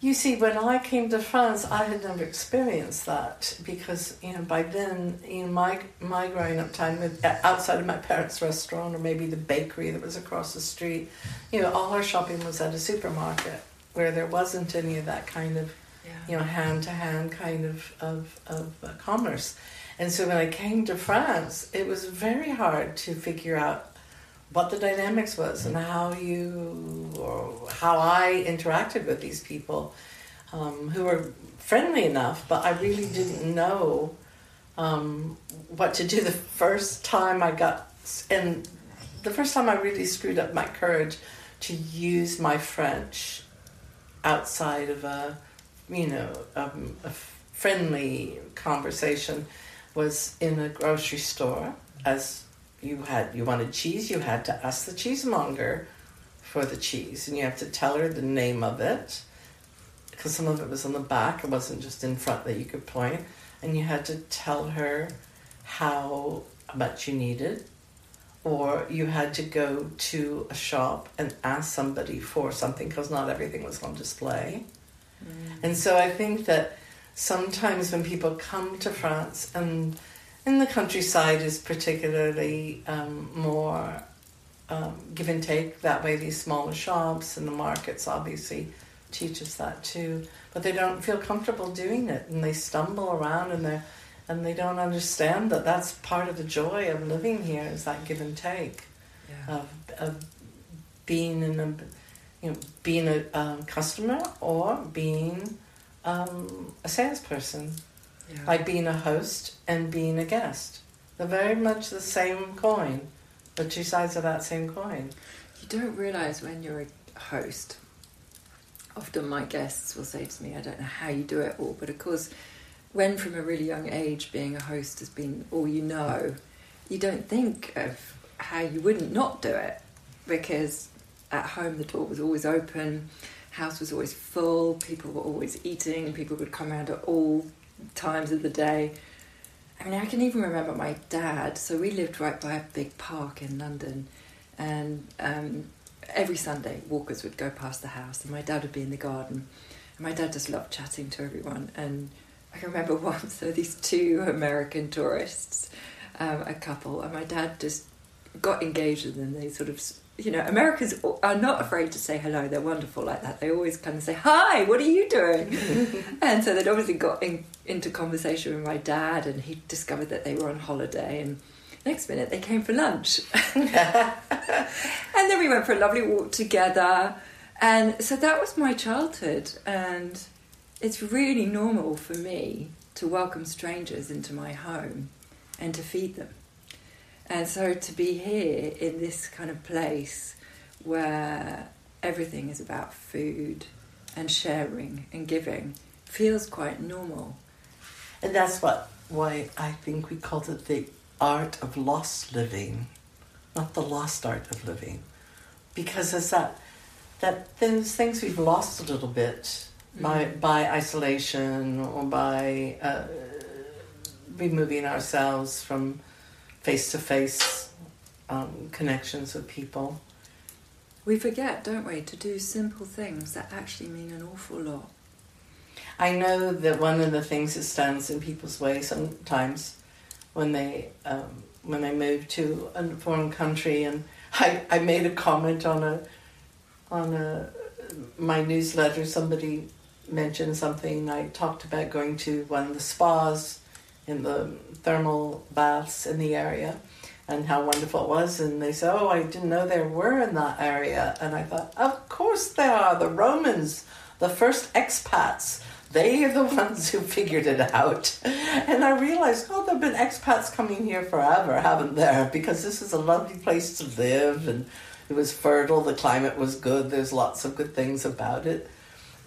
S3: You see, when I came to France, I had never experienced that because you know by then, in my my growing up time, outside of my parents' restaurant or maybe the bakery that was across the street, you know, all our shopping was at a supermarket where there wasn't any of that kind of, yeah. you know, hand to hand kind of of of uh, commerce. And so when I came to France, it was very hard to figure out what the dynamics was and how you or how I interacted with these people um, who were friendly enough, but I really didn't know um, what to do the first time I got and the first time I really screwed up my courage to use my French outside of a you know um, a friendly conversation was in a grocery store as you had you wanted cheese, you had to ask the cheesemonger for the cheese, and you have to tell her the name of it because some of it was on the back; it wasn't just in front that you could point, and you had to tell her how much you needed, or you had to go to a shop and ask somebody for something because not everything was on display. Mm. And so I think that sometimes when people come to France, and in the countryside is particularly um, more um, give and take that way, these smaller shops and the markets obviously teaches that too. But they don't feel comfortable doing it and they stumble around and they and they don't understand that that's part of the joy of living here is that give and take
S1: Yeah.
S3: of, of being in a you know being a um, customer or being um, a salesperson
S1: Yeah.
S3: like being a host and being a guest they're very much the same coin the two sides of that same coin
S1: You don't realise when you're a host. Often my guests will say to me, I don't know how you do it all, but of course, when from a really young age being a host has been all you know, you don't think of how you wouldn't not do it because at home the door was always open, house was always full, people were always eating, people would come around at all times of the day. I mean, I can even remember my dad. So we lived right by a big park in London, and um, every Sunday walkers would go past the house, and my dad would be in the garden. And my dad just loved chatting to everyone. And I can remember once there were these two American tourists, um, a couple, and my dad just got engaged with them. They sort of, you know, Americans are not afraid to say hello. They're wonderful like that. They always kind of say, "Hi, what are you doing?" and so they'd obviously got in, into conversation with my dad, and he discovered that they were on holiday. And next minute, they came for lunch, and then we went for a lovely walk together. And so that was my childhood, and it's really normal for me to welcome strangers into my home and to feed them. And so to be here in this kind of place where everything is about food and sharing and giving feels quite normal.
S3: and that's what why i think we called it the art of lost living not the lost art of living because it's that that those things we've lost a little bit by by isolation or by uh, removing ourselves from face to face connections with people.
S1: We forget, don't we, to do simple things that actually mean an awful lot.
S3: I know that one of the things that stands in people's way sometimes when they um, when they move to a foreign country, and I, I made a comment on a on a my newsletter. Somebody mentioned something. I talked about going to one of the spas in the thermal baths in the area and how wonderful it was. And they said, Oh, I didn't know there were in that area. And I thought, Of course there are. The Romans, the first expats, they are the ones who figured it out. And I realized, oh, there have been expats coming here forever, haven't there? Because this is a lovely place to live and it was fertile, the climate was good, there's lots of good things about it.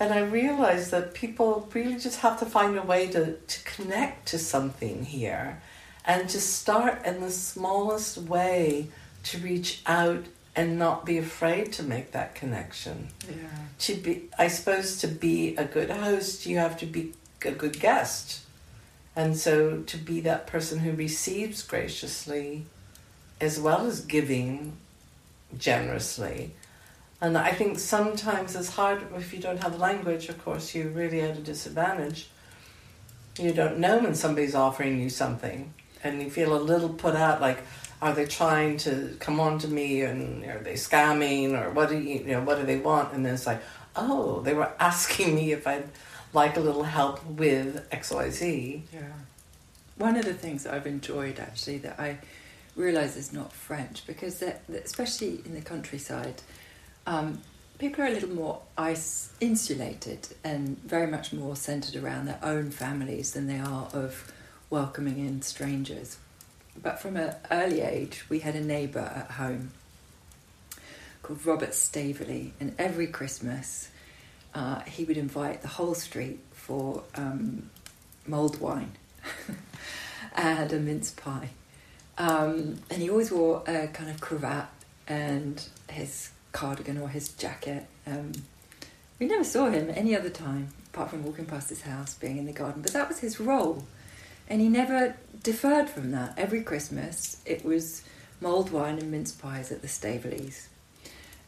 S3: And I realized that people really just have to find a way to, to connect to something here and to start in the smallest way to reach out and not be afraid to make that connection.
S1: Yeah.
S3: To be, I suppose, to be a good host, you have to be a good guest. And so to be that person who receives graciously as well as giving generously. And I think sometimes it's hard if you don't have the language, of course, you're really at a disadvantage. You don't know when somebody's offering you something, and you feel a little put out like, are they trying to come on to me and are they scamming or what do you, you know, what do they want? And then it's like, oh, they were asking me if I'd like a little help with XYZ.
S1: Yeah. One of the things I've enjoyed actually that I realise is not French because especially in the countryside, um, people are a little more insulated and very much more centred around their own families than they are of welcoming in strangers. But from an early age, we had a neighbour at home called Robert Staveley, and every Christmas uh, he would invite the whole street for um, mulled wine and a mince pie. Um, and he always wore a kind of cravat and his cardigan or his jacket. Um, we never saw him any other time apart from walking past his house, being in the garden. But that was his role. And he never deferred from that. Every Christmas, it was mulled wine and mince pies at the Staveleys.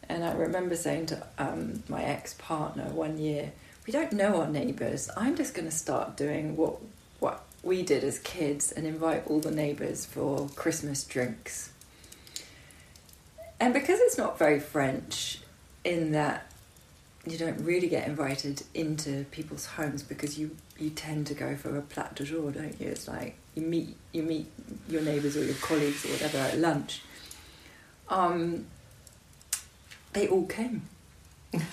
S1: And I remember saying to um, my ex partner one year, we don't know our neighbours. I'm just going to start doing what what we did as kids and invite all the neighbours for Christmas drinks. And because it's not very French, in that you don't really get invited into people's homes because you you tend to go for a plat du jour, don't you? It's like you meet you meet your neighbours or your colleagues or whatever at lunch. Um, they all came.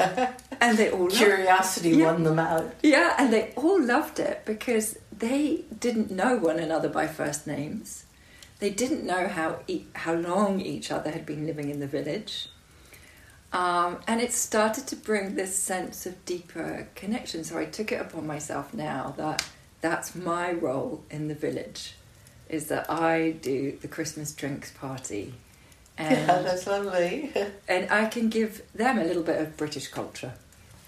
S1: and they all
S3: curiosity
S1: yeah.
S3: won them out.
S1: Yeah, and they all loved it because they didn't know one another by first names. They didn't know how e- how long each other had been living in the village. Um, and it started to bring this sense of deeper connection. So I took it upon myself now that that's my role in the village, is that I do the Christmas drinks party.
S3: And, yeah, that's lovely.
S1: and I can give them a little bit of British culture.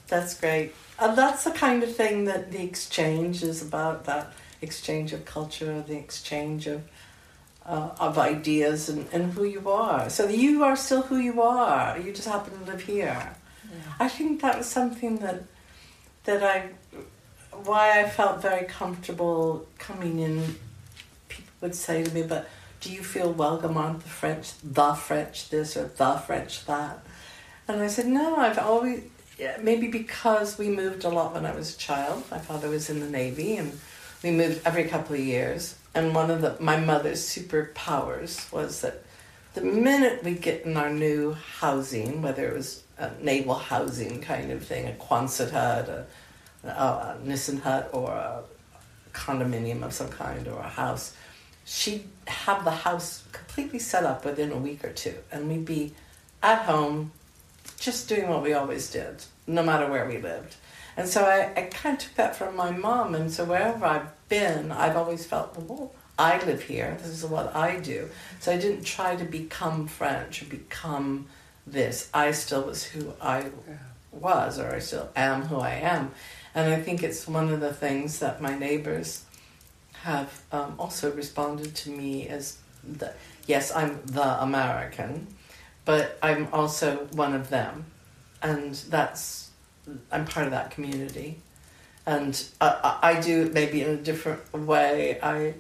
S3: That's great. And that's the kind of thing that the exchange is about that exchange of culture, the exchange of uh, of ideas and, and who you are. So you are still who you are. You just happen to live here. Yeah. I think that was something that that I why I felt very comfortable coming in. People would say to me, "But do you feel welcome? Aren't the French the French this or the French that?" And I said, "No, I've always." Maybe because we moved a lot when I was a child. My father was in the Navy and we moved every couple of years and one of the my mother's superpowers was that the minute we get in our new housing, whether it was a naval housing kind of thing, a Quonset hut, a, a, Nissen hut, or a condominium of some kind, or a house, she'd have the house completely set up within a week or two, and we'd be at home, just doing what we always did, no matter where we lived. And so I, I kind of took that from my mom, and so wherever I've been, I've always felt, well, I live here. This is what I do. So I didn't try to become French or become this. I still was who I was, or I still am who I am. And I think it's one of the things that my neighbors have um, also responded to me as the, yes, I'm the American, but I'm also one of them. And that's, I'm part of that community and I, I do it maybe in a different way. I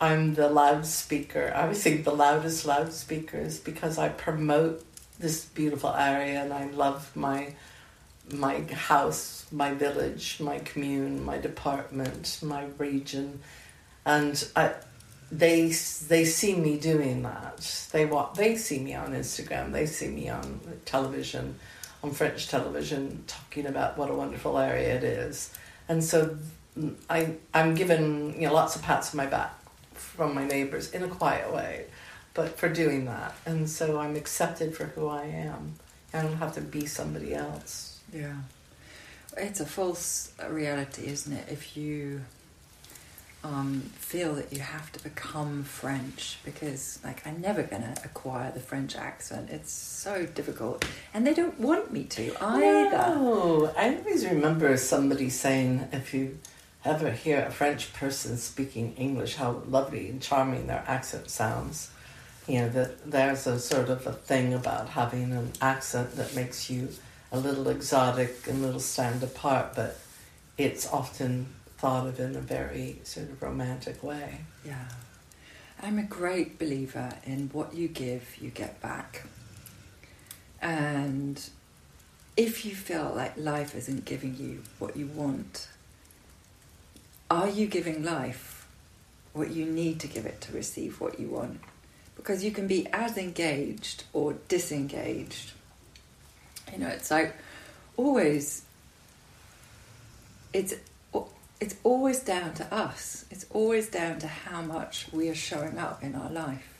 S3: I'm the loudspeaker. I would think the loudest loudspeaker is because I promote this beautiful area and I love my my house, my village, my commune, my department, my region, and I, they they see me doing that. They want they see me on Instagram. They see me on television, on French television, talking about what a wonderful area it is and so I I'm given you know lots of pats on my back from my neighbors in a quiet way, but for doing that, and so I'm accepted for who I am. I don't have to be somebody else.
S1: Yeah, it's a false reality, isn't it? If you um, feel that you have to become French because, like, I'm never going to acquire the French accent. It's so difficult. And they don't want me to either.
S3: No, I always remember somebody saying, if you ever hear a French person speaking English, how lovely and charming their accent sounds. You know, that there's a sort of a thing about having an accent that makes you a little exotic and a little stand apart, but it's often thought of in a very sort of romantic way.
S1: Yeah. I'm a great believer in what you give, you get back. And if you feel like life isn't giving you what you want, are you giving life what you need to give it to receive what you want? Because you can be as engaged or disengaged. You know, it's like always, it's it's always down to us. It's always down to how much we are showing up in our life.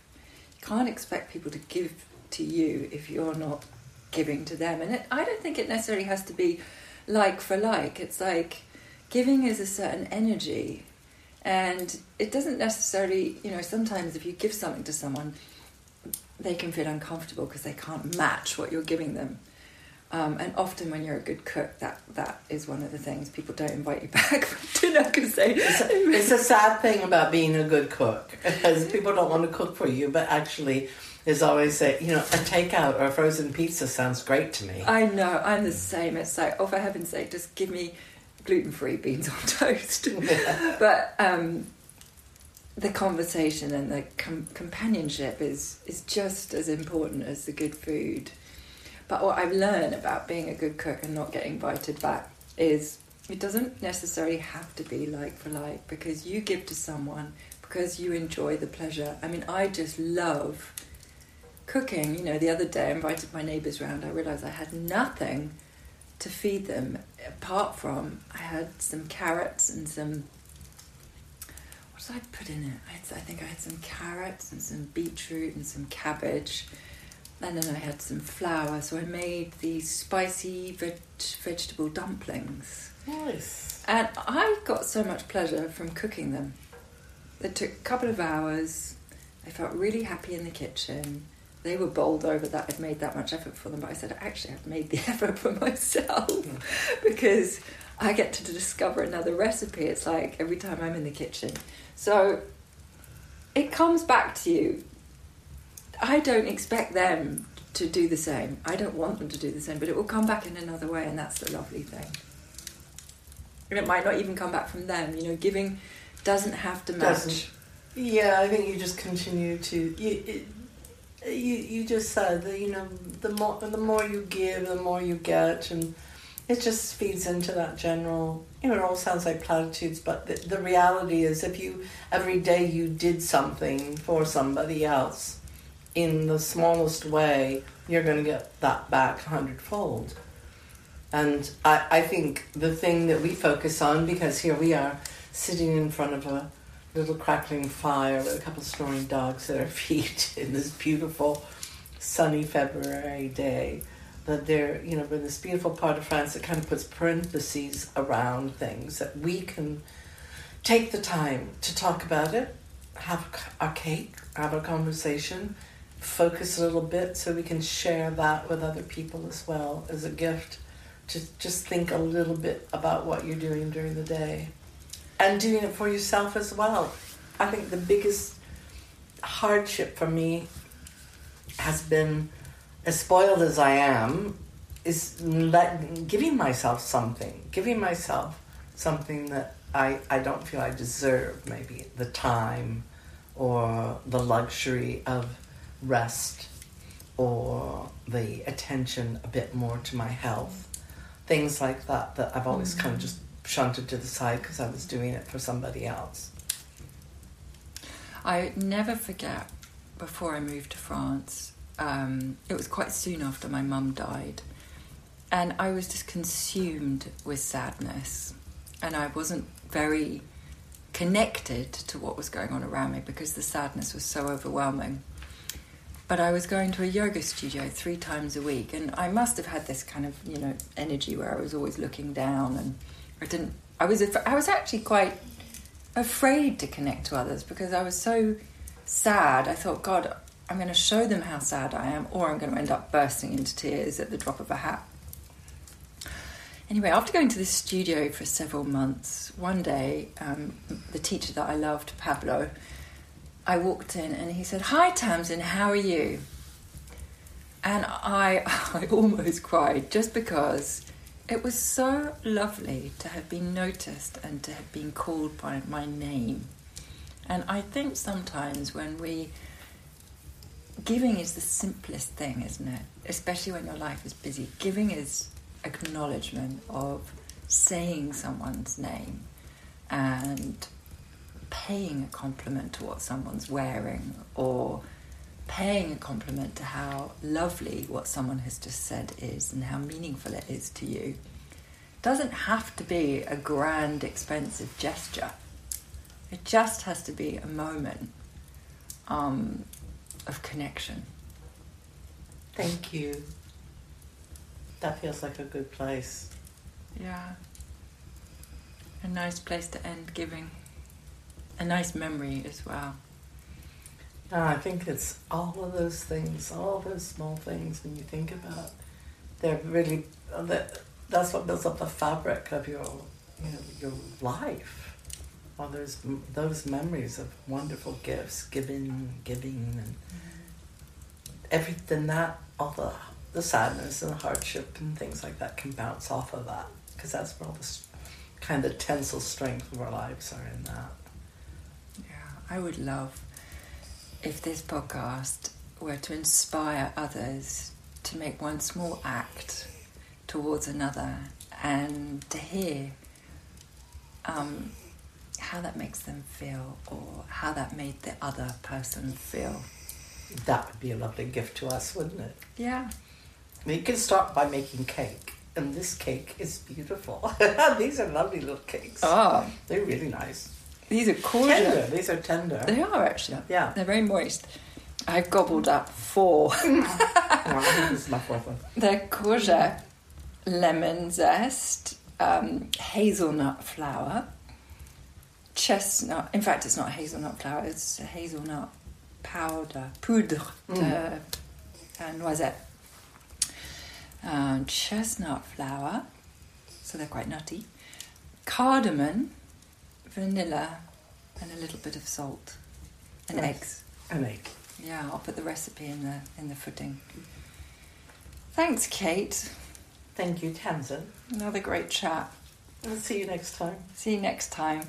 S1: You can't expect people to give to you if you're not giving to them. And it, I don't think it necessarily has to be like for like. It's like giving is a certain energy. And it doesn't necessarily, you know, sometimes if you give something to someone, they can feel uncomfortable because they can't match what you're giving them. Um, and often, when you're a good cook, that that is one of the things people don't invite you back for dinner because they.
S3: It's a, it's a sad thing about being a good cook because people don't want to cook for you, but actually, is always say, you know, a takeout or a frozen pizza sounds great to me.
S1: I know, I'm the same. It's like, oh, for heaven's sake, just give me gluten free beans on toast. but um, the conversation and the com- companionship is, is just as important as the good food. But what I've learned about being a good cook and not getting invited back is it doesn't necessarily have to be like for like because you give to someone because you enjoy the pleasure. I mean, I just love cooking. You know, the other day I invited my neighbours round. I realised I had nothing to feed them apart from I had some carrots and some. What did I put in it? I, had, I think I had some carrots and some beetroot and some cabbage and then I had some flour, so I made these spicy veg- vegetable dumplings.
S3: Nice.
S1: And I got so much pleasure from cooking them. It took a couple of hours. I felt really happy in the kitchen. They were bowled over that I'd made that much effort for them, but I said, actually, I've made the effort for myself hmm. because I get to discover another recipe. It's like every time I'm in the kitchen. So it comes back to you I don't expect them to do the same. I don't want them to do the same, but it will come back in another way, and that's the lovely thing. And it might not even come back from them. You know, giving doesn't have to match. Doesn't.
S3: Yeah, I think you just continue to you. It, you you just said that you know the more the more you give, the more you get, and it just feeds into that general. You know, it all sounds like platitudes, but the, the reality is, if you every day you did something for somebody else, in the smallest way, you're going to get that back hundredfold. And I, I think the thing that we focus on, because here we are sitting in front of a little crackling fire with a couple snoring dogs at our feet in this beautiful sunny February day, that they're, you know, we're in this beautiful part of France that kind of puts parentheses around things that we can take the time to talk about it, have a cake, have a conversation, focus a little bit so we can share that with other people as well as a gift to just think a little bit about what you're doing during the day and doing it for yourself as well. I think the biggest hardship for me has been, as spoiled as I am, is let, giving myself something, giving myself something that I, I don't feel I deserve, maybe the time or the luxury of rest or the attention a bit more to my health. Things like that that I've always mm-hmm. kind of just shunted to the side because I was doing it for somebody else.
S1: I never forget before I moved to France, um, it was quite soon after my mum died, and I was just consumed with sadness, and I wasn't very connected to what was going on around me because the sadness was so overwhelming but I was going to a yoga studio three times a week, and I must have had this kind of you know energy where I was always looking down, and I didn't. I was I was actually quite afraid to connect to others because I was so sad. I thought, God, I'm going to show them how sad I am, or I'm going to end up bursting into tears at the drop of a hat. Anyway, after going to this studio for several months, one day um, the teacher that I loved, Pablo, I walked in and he said, Hi Tamsin, how are you? And I, I almost cried just because it was so lovely to have been noticed and to have been called by my name. And I think sometimes when we, giving is the simplest thing, isn't it? Especially when your life is busy. Giving is acknowledgement of saying someone's name and paying a compliment to what someone's wearing or paying a compliment to how lovely what someone has just said is and how meaningful it is to you doesn't have to be a grand, expensive gesture. It just has to be a moment um, of connection.
S3: Thank you. That feels like a good place.
S1: Yeah. A nice place to end giving a nice memory as well.
S3: No, I think it's all of those things, all those small things when you think about. They're really uh, that. That's what builds up the fabric of your, you know, your life. All those those memories of wonderful gifts, giving, giving, and mm-hmm. everything that all the the sadness and the hardship and things like that can bounce off of that because that's where all the kind of tensile strength of our lives are in that.
S1: I would love if this podcast were to inspire others to make one small act towards another and to hear um, how that makes them feel or how that made the other person feel.
S3: That would be a lovely gift to us, wouldn't it?
S1: Yeah.
S3: I mean, you can start by making cake, and this cake is beautiful. These are lovely little cakes.
S1: Oh,
S3: They're really nice.
S1: These are
S3: Tender. These are tender.
S1: They are actually.
S3: Yeah.
S1: They're very moist. I've gobbled up four.
S3: I this is my fourth one.
S1: They're courgette, lemon zest, um, hazelnut flour, chestnut. In fact, it's not hazelnut flour, it's hazelnut powder, poudre de uh, noisette. Um, chestnut flour, so they're quite nutty. Cardamom, vanilla, and a little bit of salt, and
S3: Nice.
S1: eggs.
S3: An egg.
S1: Yeah, I'll put the recipe in the in the footing. Thanks, Kate.
S3: Thank you, Tamsin.
S1: Another great chat.
S3: I'll see you next time.
S1: See you next time.